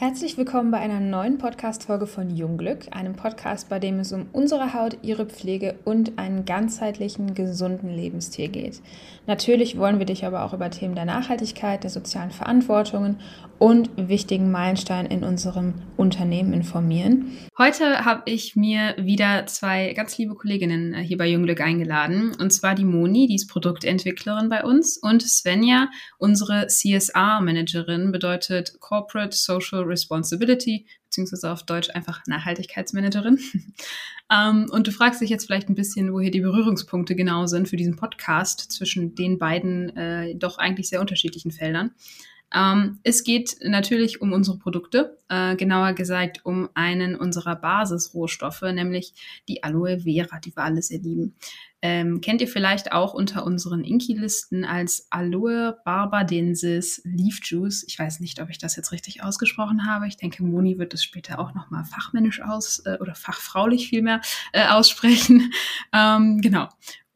Herzlich willkommen bei einer neuen Podcast-Folge von Jungglück, einem Podcast, bei dem es um unsere Haut, ihre Pflege und einen ganzheitlichen, gesunden Lebensstil geht. Natürlich wollen wir dich aber auch über Themen der Nachhaltigkeit, der sozialen Verantwortungen und wichtigen Meilensteinen in unserem Unternehmen informieren. Heute habe ich mir wieder zwei ganz liebe Kolleginnen äh, hier bei Jungglück eingeladen. Und zwar die Moni, die ist Produktentwicklerin bei uns, und Svenja, unsere CSR-Managerin, bedeutet Corporate Social Responsibility, beziehungsweise auf Deutsch einfach Nachhaltigkeitsmanagerin. ähm, und du fragst dich jetzt vielleicht ein bisschen, wo hier die Berührungspunkte genau sind für diesen Podcast zwischen den beiden äh, doch eigentlich sehr unterschiedlichen Feldern. Ähm, es geht natürlich um unsere Produkte, äh, genauer gesagt um einen unserer Basisrohstoffe, nämlich die Aloe Vera, die wir alle sehr lieben. Ähm, kennt ihr vielleicht auch unter unseren Inki-Listen als Aloe barbadensis Leaf Juice. Ich weiß nicht, ob ich das jetzt richtig ausgesprochen habe. Ich denke, Moni wird es später auch nochmal fachmännisch aus äh, oder fachfraulich vielmehr äh, aussprechen. Ähm, genau.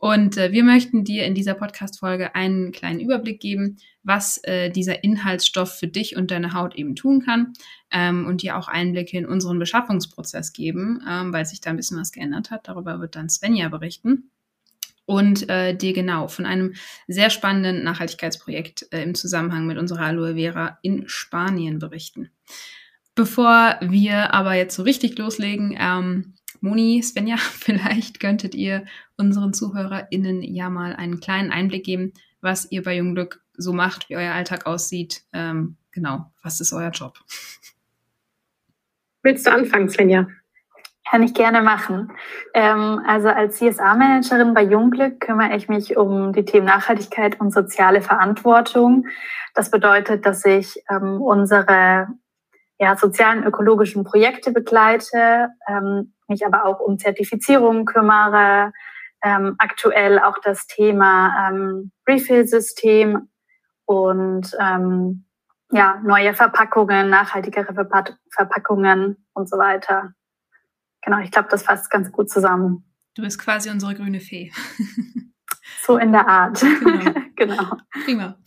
Und äh, wir möchten dir in dieser Podcast-Folge einen kleinen Überblick geben, was äh, dieser Inhaltsstoff für dich und deine Haut eben tun kann ähm, und dir auch Einblicke in unseren Beschaffungsprozess geben, ähm, weil sich da ein bisschen was geändert hat. Darüber wird dann Svenja berichten. Und äh, dir genau von einem sehr spannenden Nachhaltigkeitsprojekt äh, im Zusammenhang mit unserer Aloe Vera in Spanien berichten. Bevor wir aber jetzt so richtig loslegen, ähm, Moni, Svenja, vielleicht könntet ihr unseren ZuhörerInnen ja mal einen kleinen Einblick geben, was ihr bei Jungglück so macht, wie euer Alltag aussieht. Ähm, genau, was ist euer Job? Willst du anfangen, Svenja? Kann ich gerne machen. Ähm, also als CSA-Managerin bei Jungglück kümmere ich mich um die Themen Nachhaltigkeit und soziale Verantwortung. Das bedeutet, dass ich ähm, unsere ja, sozialen, ökologischen Projekte begleite, ähm, mich aber auch um Zertifizierungen kümmere, ähm, aktuell auch das Thema ähm, Refill-System und ähm, ja, neue Verpackungen, nachhaltigere Verpack Verpackungen und so weiter. Genau, ich glaube, das fasst ganz gut zusammen. Du bist quasi unsere grüne Fee. so in der Art. Genau. genau. Prima.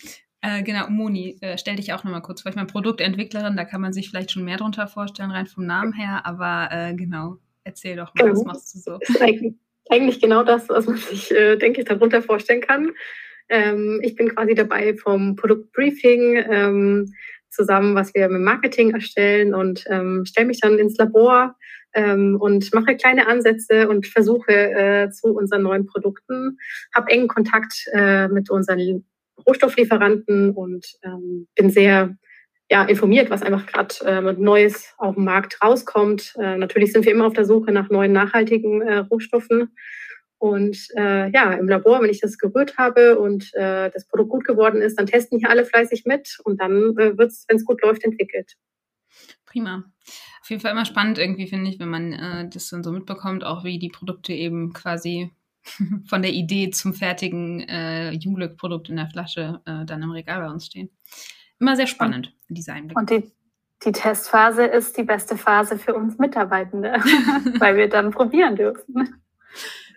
Äh, genau, Moni, äh, stell dich auch nochmal kurz vor. Ich meine, Produktentwicklerin, da kann man sich vielleicht schon mehr drunter vorstellen, rein vom Namen her, aber äh, genau, erzähl doch mal, was machst du so? Eigentlich, eigentlich genau das, was man sich, äh, denke ich, darunter vorstellen kann. Ähm, ich bin quasi dabei vom Produktbriefing ähm, zusammen, was wir mit Marketing erstellen und ähm, stelle mich dann ins Labor ähm, und mache kleine Ansätze und versuche äh, zu unseren neuen Produkten, habe engen Kontakt äh, mit unseren Rohstofflieferanten und ähm, bin sehr ja, informiert, was einfach gerade äh, Neues auf dem Markt rauskommt. Äh, natürlich sind wir immer auf der Suche nach neuen nachhaltigen äh, Rohstoffen. Und äh, ja, im Labor, wenn ich das gerührt habe und äh, das Produkt gut geworden ist, dann testen hier alle fleißig mit und dann äh, wird es, wenn es gut läuft, entwickelt. Prima. Auf jeden Fall immer spannend irgendwie, finde ich, wenn man äh, das dann so mitbekommt, auch wie die Produkte eben quasi von der Idee zum fertigen äh, Junglück-Produkt in der Flasche äh, dann im Regal bei uns stehen. Immer sehr spannend, diese Einblicke. Und die, die Testphase ist die beste Phase für uns Mitarbeitende, weil wir dann probieren dürfen.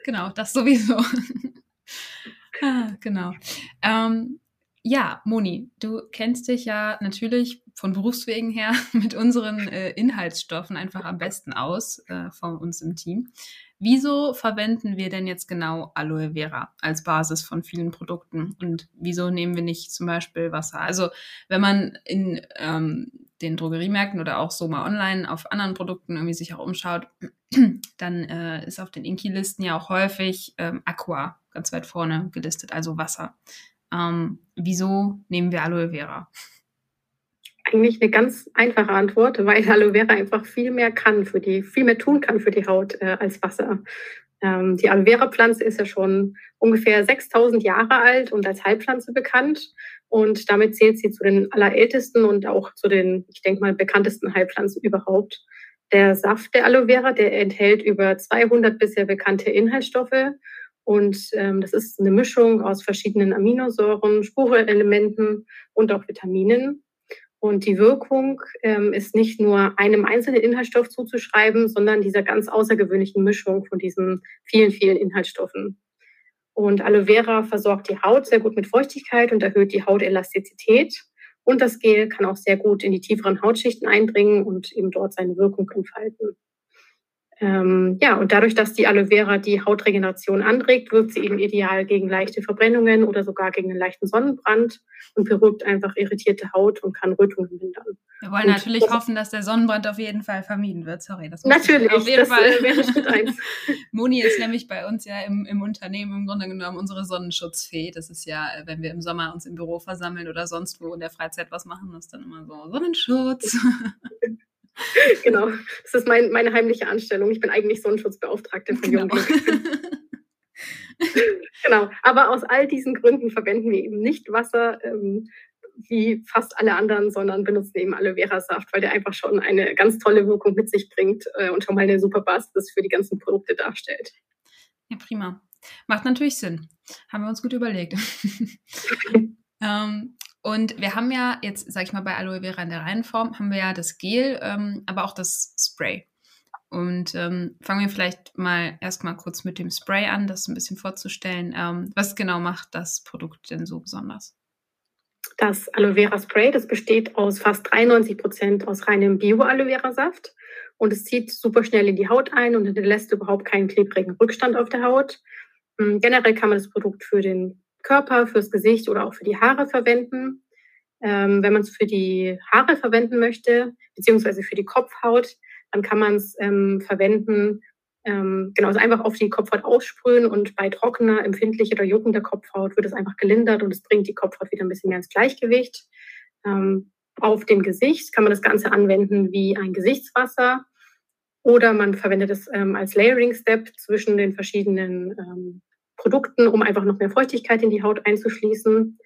Genau, das sowieso. ah, genau. Ähm, ja, Moni, du kennst dich ja natürlich von Berufswegen her mit unseren äh, Inhaltsstoffen einfach am besten aus äh, von uns im Team. Wieso verwenden wir denn jetzt genau Aloe Vera als Basis von vielen Produkten? Und wieso nehmen wir nicht zum Beispiel Wasser? Also wenn man in ähm, den Drogeriemärkten oder auch so mal online auf anderen Produkten irgendwie sich auch umschaut, dann äh, ist auf den Inki-Listen ja auch häufig ähm, Aqua ganz weit vorne gelistet, also Wasser. Ähm, wieso nehmen wir Aloe Vera? Eigentlich eine ganz einfache Antwort, weil Aloe Vera einfach viel mehr kann für die, viel mehr tun kann für die Haut äh, als Wasser. Ähm, die Aloe Vera Pflanze ist ja schon ungefähr 6000 Jahre alt und als Heilpflanze bekannt. Und damit zählt sie zu den allerältesten und auch zu den, ich denke mal, bekanntesten Heilpflanzen überhaupt. Der Saft der Aloe Vera, der enthält über 200 bisher bekannte Inhaltsstoffe. Und ähm, das ist eine Mischung aus verschiedenen Aminosäuren, Spurenelementen und auch Vitaminen. Und die Wirkung ähm, ist nicht nur einem einzelnen Inhaltsstoff zuzuschreiben, sondern dieser ganz außergewöhnlichen Mischung von diesen vielen, vielen Inhaltsstoffen. Und Aloe Vera versorgt die Haut sehr gut mit Feuchtigkeit und erhöht die Hautelastizität. Und das Gel kann auch sehr gut in die tieferen Hautschichten eindringen und eben dort seine Wirkung entfalten. Ähm, ja, und dadurch, dass die Aloe Vera die Hautregeneration anregt, wirkt sie eben ideal gegen leichte Verbrennungen oder sogar gegen einen leichten Sonnenbrand und beruhigt einfach irritierte Haut und kann Rötungen lindern. Wir wollen und natürlich das hoffen, dass der Sonnenbrand auf jeden Fall vermieden wird. Sorry, das Natürlich, auf jeden das Fall. Äh, wäre Schritt eins. Moni ist nämlich bei uns ja im, im Unternehmen im Grunde genommen unsere Sonnenschutzfee. Das ist ja, äh, wenn wir im Sommer uns im Büro versammeln oder sonst wo in der Freizeit was machen, ist dann immer so Sonnenschutz. genau, das ist mein, meine heimliche Anstellung. Ich bin eigentlich Sonnenschutzbeauftragte von genau. genau, aber aus all diesen Gründen verwenden wir eben nicht Wasser ähm, wie fast alle anderen, sondern benutzen eben Aloe Vera Saft, weil der einfach schon eine ganz tolle Wirkung mit sich bringt äh, und schon mal eine super Basis für die ganzen Produkte darstellt. Ja, prima. Macht natürlich Sinn. Haben wir uns gut überlegt. ähm, und wir haben ja jetzt, sag ich mal, bei Aloe Vera in der reinen Form haben wir ja das Gel, ähm, aber auch das Spray. Und ähm, fangen wir vielleicht mal erstmal kurz mit dem Spray an, das ein bisschen vorzustellen. Ähm, was genau macht das Produkt denn so besonders? Das Aloe Vera Spray, das besteht aus fast 93 Prozent aus reinem Bio-Aloe Vera Saft und es zieht super schnell in die Haut ein und hinterlässt überhaupt keinen klebrigen Rückstand auf der Haut. Hm, generell kann man das Produkt für den Körper, fürs Gesicht oder auch für die Haare verwenden. Ähm, wenn man es für die Haare verwenden möchte, beziehungsweise für die Kopfhaut, dann kann man es ähm, verwenden, ähm, genau, also einfach auf die Kopfhaut aussprühen und bei trockener, empfindlicher oder juckender Kopfhaut wird es einfach gelindert und es bringt die Kopfhaut wieder ein bisschen mehr ins Gleichgewicht. Ähm, auf dem Gesicht kann man das Ganze anwenden wie ein Gesichtswasser oder man verwendet es ähm, als Layering-Step zwischen den verschiedenen ähm, Produkten, um einfach noch mehr Feuchtigkeit in die Haut einzuschließen.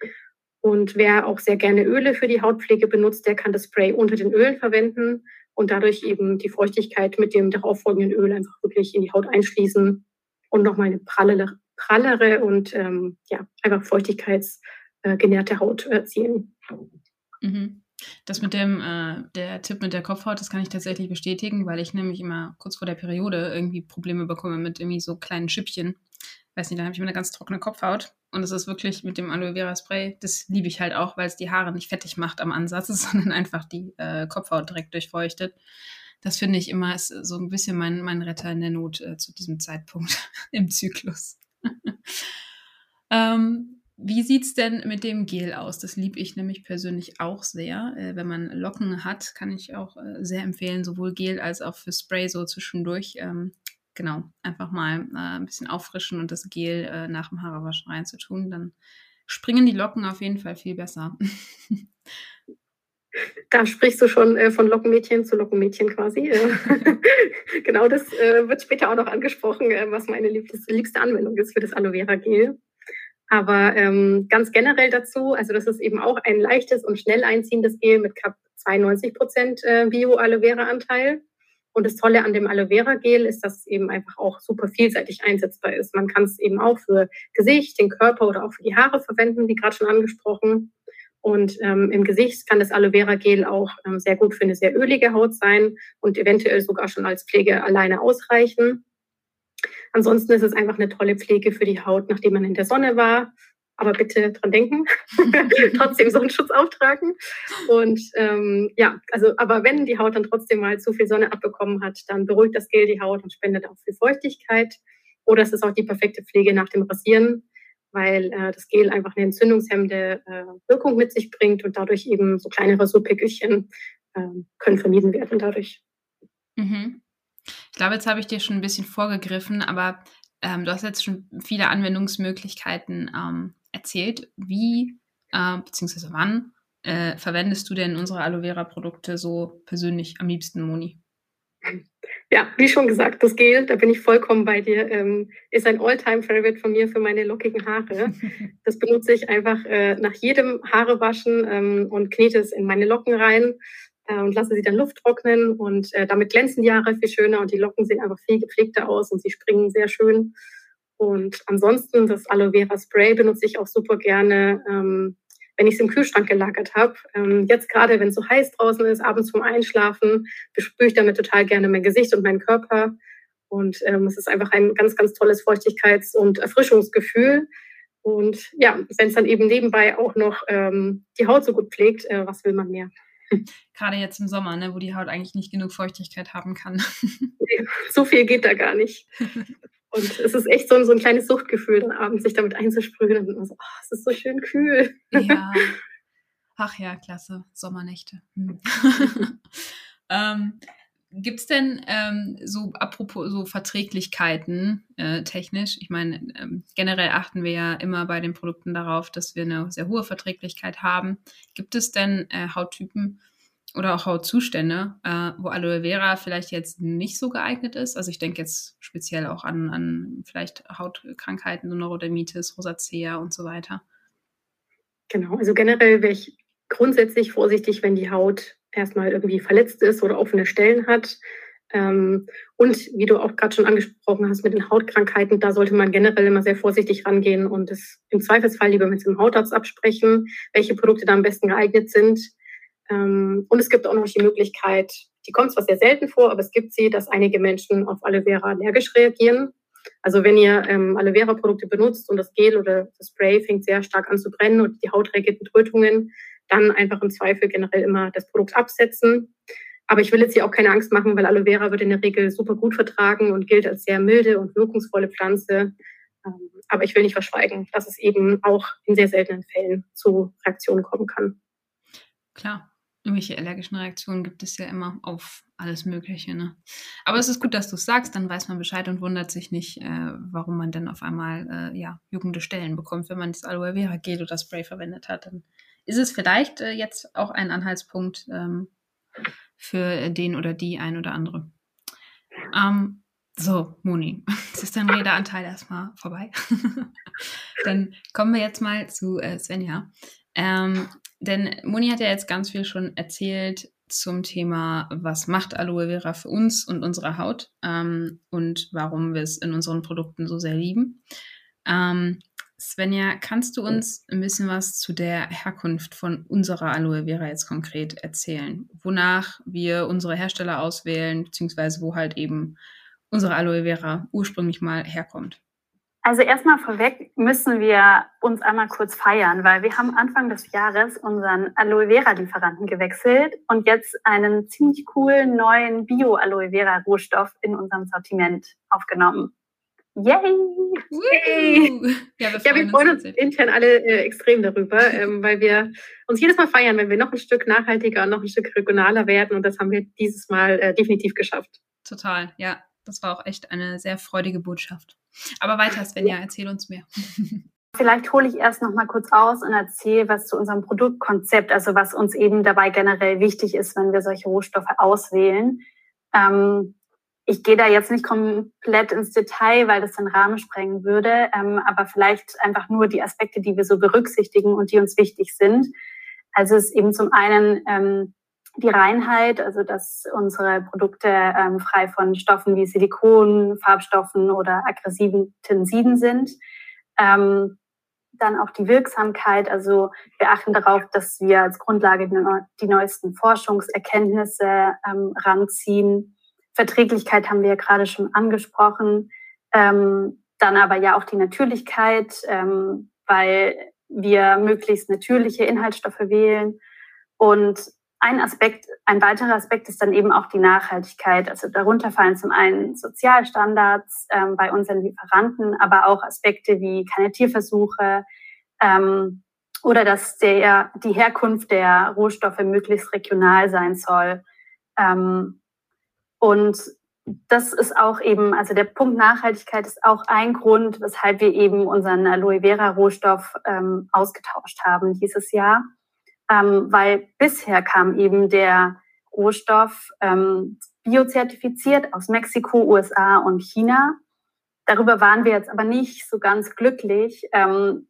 Und wer auch sehr gerne Öle für die Hautpflege benutzt, der kann das Spray unter den Ölen verwenden und dadurch eben die Feuchtigkeit mit dem darauffolgenden Öl einfach wirklich in die Haut einschließen und nochmal eine prallere, prallere und ähm, ja, einfach feuchtigkeitsgenährte Haut erzielen. Mhm. Das mit dem, äh, der Tipp mit der Kopfhaut, das kann ich tatsächlich bestätigen, weil ich nämlich immer kurz vor der Periode irgendwie Probleme bekomme mit irgendwie so kleinen Schüppchen weiß nicht, dann habe ich immer eine ganz trockene Kopfhaut. Und es ist wirklich mit dem Aloe Vera Spray, das liebe ich halt auch, weil es die Haare nicht fettig macht am Ansatz, sondern einfach die äh, Kopfhaut direkt durchfeuchtet. Das finde ich immer ist so ein bisschen mein, mein Retter in der Not äh, zu diesem Zeitpunkt im Zyklus. ähm, wie sieht's denn mit dem Gel aus? Das liebe ich nämlich persönlich auch sehr. Äh, wenn man Locken hat, kann ich auch äh, sehr empfehlen, sowohl Gel als auch für Spray so zwischendurch ähm, genau, einfach mal äh, ein bisschen auffrischen und das Gel äh, nach dem Haarewaschen reinzutun, dann springen die Locken auf jeden Fall viel besser. Da sprichst du schon äh, von Lockenmädchen zu Lockenmädchen quasi. genau, das äh, wird später auch noch angesprochen, äh, was meine liebste, liebste Anwendung ist für das Aloe Vera Gel. Aber ähm, ganz generell dazu, also das ist eben auch ein leichtes und schnell einziehendes Gel mit knapp 92 Prozent äh, Bio-Aloe Vera Anteil. Und das Tolle an dem Aloe Vera Gel ist, dass es eben einfach auch super vielseitig einsetzbar ist. Man kann es eben auch für Gesicht, den Körper oder auch für die Haare verwenden, wie gerade schon angesprochen. Und ähm, im Gesicht kann das Aloe Vera Gel auch ähm, sehr gut für eine sehr ölige Haut sein und eventuell sogar schon als Pflege alleine ausreichen. Ansonsten ist es einfach eine tolle Pflege für die Haut, nachdem man in der Sonne war aber bitte dran denken, trotzdem Sonnenschutz auftragen. Und ähm, ja, also, aber wenn die Haut dann trotzdem mal zu viel Sonne abbekommen hat, dann beruhigt das Gel die Haut und spendet auch viel Feuchtigkeit. Oder es ist auch die perfekte Pflege nach dem Rasieren, weil äh, das Gel einfach eine entzündungshemmende äh, Wirkung mit sich bringt und dadurch eben so kleine Rasurpickelchen äh, können vermieden werden dadurch. Mhm. Ich glaube, jetzt habe ich dir schon ein bisschen vorgegriffen, aber ähm, du hast jetzt schon viele Anwendungsmöglichkeiten ähm, erzählt. Wie äh, bzw. wann äh, verwendest du denn unsere Aloe Vera Produkte so persönlich am liebsten, Moni? Ja, wie schon gesagt, das Gel, da bin ich vollkommen bei dir, ähm, ist ein All-Time-Favorite von mir für meine lockigen Haare. Das benutze ich einfach äh, nach jedem Haarewaschen ähm, und knete es in meine Locken rein äh, und lasse sie dann Luft trocknen und äh, damit glänzen die Haare viel schöner und die Locken sehen einfach viel gepflegter aus und sie springen sehr schön. Und ansonsten das Aloe Vera Spray benutze ich auch super gerne, ähm, wenn ich es im Kühlschrank gelagert habe. Ähm, jetzt gerade, wenn es so heiß draußen ist, abends zum Einschlafen, bespüre ich damit total gerne mein Gesicht und meinen Körper. Und ähm, es ist einfach ein ganz, ganz tolles Feuchtigkeits- und Erfrischungsgefühl. Und ja, wenn es dann eben nebenbei auch noch ähm, die Haut so gut pflegt, äh, was will man mehr? Gerade jetzt im Sommer, ne, wo die Haut eigentlich nicht genug Feuchtigkeit haben kann. Nee, so viel geht da gar nicht. Und es ist echt so ein, so ein kleines Suchtgefühl, dann abends sich damit einzusprühen und so, oh, es ist so schön kühl. Ja. Ach ja, klasse. Sommernächte. Hm. ähm, Gibt es denn ähm, so, apropos so Verträglichkeiten äh, technisch? Ich meine, ähm, generell achten wir ja immer bei den Produkten darauf, dass wir eine sehr hohe Verträglichkeit haben. Gibt es denn äh, Hauttypen oder auch Hautzustände, äh, wo Aloe Vera vielleicht jetzt nicht so geeignet ist? Also ich denke jetzt speziell auch an, an vielleicht Hautkrankheiten, so Neurodermitis, Rosacea und so weiter. Genau, also generell wäre ich grundsätzlich vorsichtig, wenn die Haut erstmal irgendwie verletzt ist oder offene Stellen hat. Ähm, und wie du auch gerade schon angesprochen hast mit den Hautkrankheiten, da sollte man generell immer sehr vorsichtig rangehen und es im Zweifelsfall lieber mit dem Hautarzt absprechen, welche Produkte da am besten geeignet sind. Ähm, und es gibt auch noch die Möglichkeit, die kommt zwar sehr selten vor, aber es gibt sie, dass einige Menschen auf Aloe Vera allergisch reagieren. Also wenn ihr ähm, Aloe Vera Produkte benutzt und das Gel oder das Spray fängt sehr stark an zu brennen und die Haut reagiert mit Rötungen, dann einfach im Zweifel generell immer das Produkt absetzen. Aber ich will jetzt hier auch keine Angst machen, weil Aloe Vera wird in der Regel super gut vertragen und gilt als sehr milde und wirkungsvolle Pflanze. Ähm, aber ich will nicht verschweigen, dass es eben auch in sehr seltenen Fällen zu Reaktionen kommen kann. Klar, irgendwelche allergischen Reaktionen gibt es ja immer auf alles Mögliche. Ne? Aber es ist gut, dass du es sagst, dann weiß man Bescheid und wundert sich nicht, äh, warum man dann auf einmal äh, ja, juckende Stellen bekommt, wenn man das Aloe Vera Gel oder Spray verwendet hat. Dann ist es vielleicht äh, jetzt auch ein Anhaltspunkt ähm, für den oder die ein oder andere. Ähm, so, Moni, jetzt ist dein Redeanteil erstmal vorbei. Dann kommen wir jetzt mal zu äh, Svenja. Ähm, denn Moni hat ja jetzt ganz viel schon erzählt zum Thema, was macht Aloe Vera für uns und unsere Haut ähm, und warum wir es in unseren Produkten so sehr lieben. Ähm, Svenja, kannst du uns ein bisschen was zu der Herkunft von unserer Aloe Vera jetzt konkret erzählen? Wonach wir unsere Hersteller auswählen, beziehungsweise wo halt eben unsere Aloe Vera ursprünglich mal herkommt? Also erstmal vorweg müssen wir uns einmal kurz feiern, weil wir haben Anfang des Jahres unseren Aloe Vera Lieferanten gewechselt und jetzt einen ziemlich coolen neuen Bio Aloe Vera Rohstoff in unserem Sortiment aufgenommen. Yay! Yay! Ja, wir freuen, ja, wir freuen uns, uns intern alle äh, extrem darüber, ähm, weil wir uns jedes Mal feiern, wenn wir noch ein Stück nachhaltiger und noch ein Stück regionaler werden. Und das haben wir dieses Mal äh, definitiv geschafft. Total, ja. Das war auch echt eine sehr freudige Botschaft. Aber weiter, Svenja, erzähl uns mehr. Vielleicht hole ich erst noch mal kurz aus und erzähle was zu unserem Produktkonzept, also was uns eben dabei generell wichtig ist, wenn wir solche Rohstoffe auswählen. Ähm, ich gehe da jetzt nicht komplett ins Detail, weil das den Rahmen sprengen würde, ähm, aber vielleicht einfach nur die Aspekte, die wir so berücksichtigen und die uns wichtig sind. Also es ist eben zum einen ähm, die Reinheit, also dass unsere Produkte ähm, frei von Stoffen wie Silikon, Farbstoffen oder aggressiven Tensiden sind. Ähm, dann auch die Wirksamkeit, also wir achten darauf, dass wir als Grundlage die neuesten Forschungserkenntnisse ähm, ranziehen Verträglichkeit haben wir ja gerade schon angesprochen. Ähm, dann aber ja auch die Natürlichkeit, ähm, weil wir möglichst natürliche Inhaltsstoffe wählen. Und ein Aspekt, ein weiterer Aspekt ist dann eben auch die Nachhaltigkeit. Also darunter fallen zum einen Sozialstandards ähm, bei unseren Lieferanten, aber auch Aspekte wie keine Tierversuche ähm, oder dass der, die Herkunft der Rohstoffe möglichst regional sein soll. Ähm, und das ist auch eben, also der Punkt Nachhaltigkeit ist auch ein Grund, weshalb wir eben unseren Aloe Vera Rohstoff ähm, ausgetauscht haben dieses Jahr, ähm, weil bisher kam eben der Rohstoff ähm, biozertifiziert aus Mexiko, USA und China. Darüber waren wir jetzt aber nicht so ganz glücklich, ähm,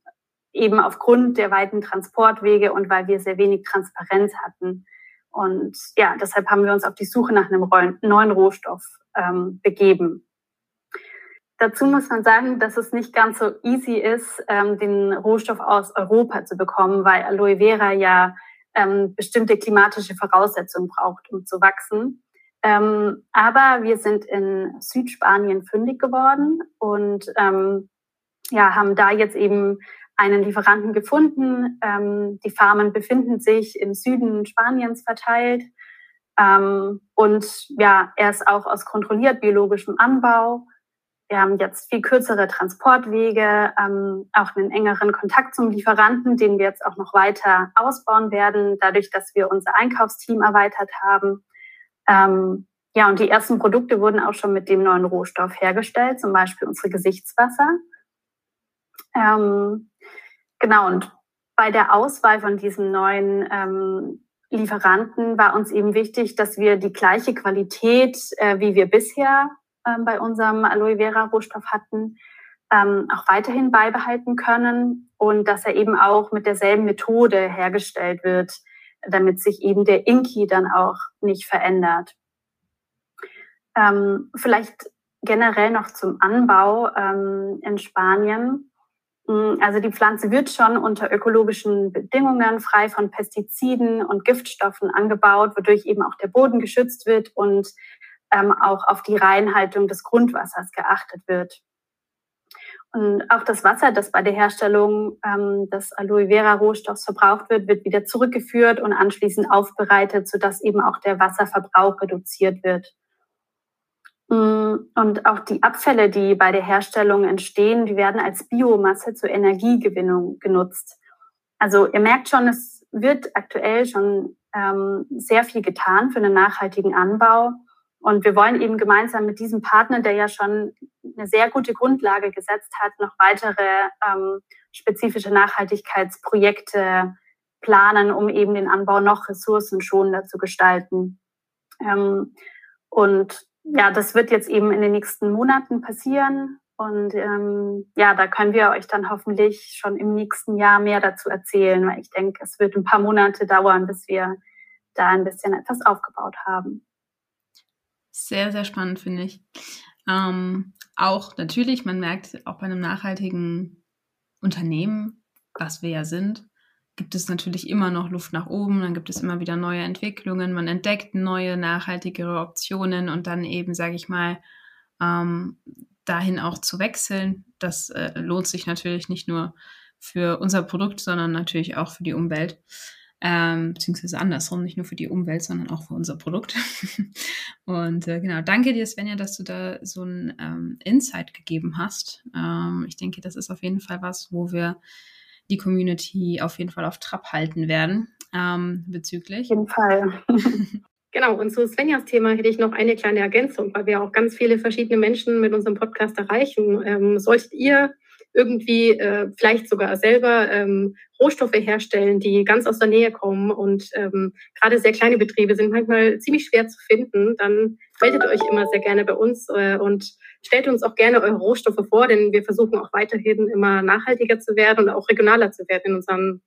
eben aufgrund der weiten Transportwege und weil wir sehr wenig Transparenz hatten. Und ja, deshalb haben wir uns auf die Suche nach einem neuen Rohstoff ähm, begeben. Dazu muss man sagen, dass es nicht ganz so easy ist, ähm, den Rohstoff aus Europa zu bekommen, weil Aloe Vera ja ähm, bestimmte klimatische Voraussetzungen braucht, um zu wachsen. Ähm, aber wir sind in Südspanien fündig geworden und ähm, ja, haben da jetzt eben einen Lieferanten gefunden. Ähm, die Farmen befinden sich im Süden Spaniens verteilt. Ähm, und ja, er ist auch aus kontrolliert biologischem Anbau. Wir haben jetzt viel kürzere Transportwege, ähm, auch einen engeren Kontakt zum Lieferanten, den wir jetzt auch noch weiter ausbauen werden, dadurch, dass wir unser Einkaufsteam erweitert haben. Ähm, ja, und die ersten Produkte wurden auch schon mit dem neuen Rohstoff hergestellt, zum Beispiel unsere Gesichtswasser. Ähm, genau, und bei der Auswahl von diesem neuen ähm, Lieferanten war uns eben wichtig, dass wir die gleiche Qualität, äh, wie wir bisher äh, bei unserem Aloe Vera Rohstoff hatten, ähm, auch weiterhin beibehalten können und dass er eben auch mit derselben Methode hergestellt wird, damit sich eben der Inki dann auch nicht verändert. Ähm, vielleicht generell noch zum Anbau ähm, in Spanien. Mm, also die Pflanze wird schon unter ökologischen Bedingungen frei von Pestiziden und Giftstoffen angebaut, wodurch eben auch der Boden geschützt wird und ähm, auch auf die Reinhaltung des Grundwassers geachtet wird. Und auch das Wasser, das bei der Herstellung ähm, des Aloe Vera Rohstoffs verbraucht wird, wird wieder zurückgeführt und anschließend aufbereitet, sodass eben auch der Wasserverbrauch reduziert wird. Mm, und auch die Abfälle, die bei der Herstellung entstehen, die werden als Biomasse zur Energiegewinnung genutzt. Also ihr merkt schon, es wird aktuell schon ähm, sehr viel getan für einen nachhaltigen Anbau. Und wir wollen eben gemeinsam mit diesem Partner, der ja schon eine sehr gute Grundlage gesetzt hat, noch weitere ähm, spezifische Nachhaltigkeitsprojekte planen, um eben den Anbau noch ressourcenschonender zu gestalten. Ähm, und ja, das wird jetzt eben in den nächsten Monaten passieren. Und ähm, ja, da können wir euch dann hoffentlich schon im nächsten Jahr mehr dazu erzählen, weil ich denke, es wird ein paar Monate dauern, bis wir da ein bisschen etwas aufgebaut haben. Sehr, sehr spannend, finde ich. Ähm, auch natürlich, man merkt auch bei einem nachhaltigen Unternehmen, was wir ja sind, gibt es natürlich immer noch Luft nach oben, dann gibt es immer wieder neue Entwicklungen, man entdeckt neue, nachhaltigere Optionen und dann eben, sage ich mal, ähm, dahin auch zu wechseln. Das äh, lohnt sich natürlich nicht nur für unser Produkt, sondern natürlich auch für die Umwelt. Ähm, beziehungsweise andersrum, nicht nur für die Umwelt, sondern auch für unser Produkt. und äh, genau, danke dir, Svenja, dass du da so ein ähm, Insight gegeben hast. Ähm, ich denke, das ist auf jeden Fall was, wo wir die Community auf jeden Fall auf Trab halten werden ähm, bezüglich. Auf jeden Fall. Genau, und zu Svenjas Thema hätte ich noch eine kleine Ergänzung, weil wir auch ganz viele verschiedene Menschen mit unserem Podcast erreichen. Ähm, solltet ihr irgendwie äh, vielleicht sogar selber ähm, Rohstoffe herstellen, die ganz aus der Nähe kommen und ähm, gerade sehr kleine Betriebe sind manchmal ziemlich schwer zu finden, dann meldet euch immer sehr gerne bei uns äh, und stellt uns auch gerne eure Rohstoffe vor, denn wir versuchen auch weiterhin immer nachhaltiger zu werden und auch regionaler zu werden in unseren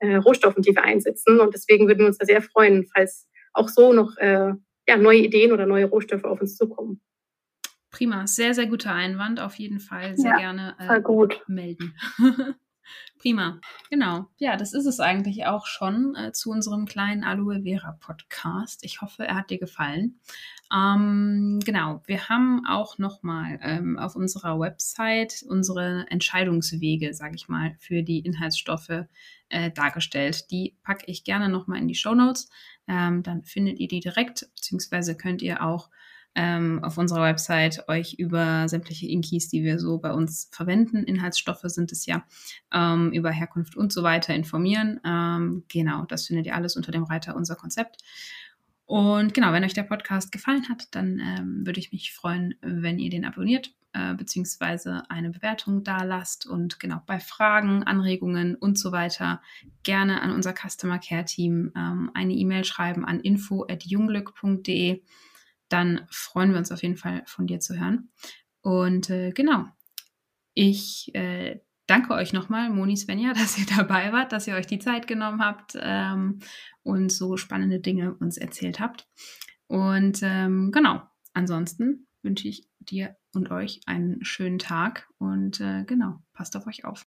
äh, Rohstoffen, die wir einsetzen. Und deswegen würden wir uns da sehr freuen, falls auch so noch äh, ja, neue Ideen oder neue Rohstoffe auf uns zukommen. Prima, sehr, sehr guter Einwand. Auf jeden Fall sehr ja, gerne äh, gut. melden. Prima. Genau. Ja, das ist es eigentlich auch schon äh, zu unserem kleinen Aloe Vera Podcast. Ich hoffe, er hat dir gefallen. Ähm, genau. Wir haben auch nochmal ähm, auf unserer Website unsere Entscheidungswege, sage ich mal, für die Inhaltsstoffe äh, dargestellt. Die packe ich gerne nochmal in die Show Notes. Ähm, dann findet ihr die direkt, beziehungsweise könnt ihr auch ähm, auf unserer Website euch über sämtliche Inkis, die wir so bei uns verwenden, Inhaltsstoffe sind es ja, ähm, über Herkunft und so weiter informieren. Ähm, genau, das findet ihr alles unter dem Reiter unser Konzept. Und genau, wenn euch der Podcast gefallen hat, dann ähm, würde ich mich freuen, wenn ihr den abonniert äh, beziehungsweise eine Bewertung da lasst und genau bei Fragen, Anregungen und so weiter gerne an unser Customer Care Team ähm, eine E-Mail schreiben an info@junglück.de dann freuen wir uns auf jeden Fall von dir zu hören. Und äh, genau, ich äh, danke euch nochmal, Moni Svenja, dass ihr dabei wart, dass ihr euch die Zeit genommen habt ähm, und so spannende Dinge uns erzählt habt. Und ähm, genau, ansonsten wünsche ich dir und euch einen schönen Tag und äh, genau, passt auf euch auf.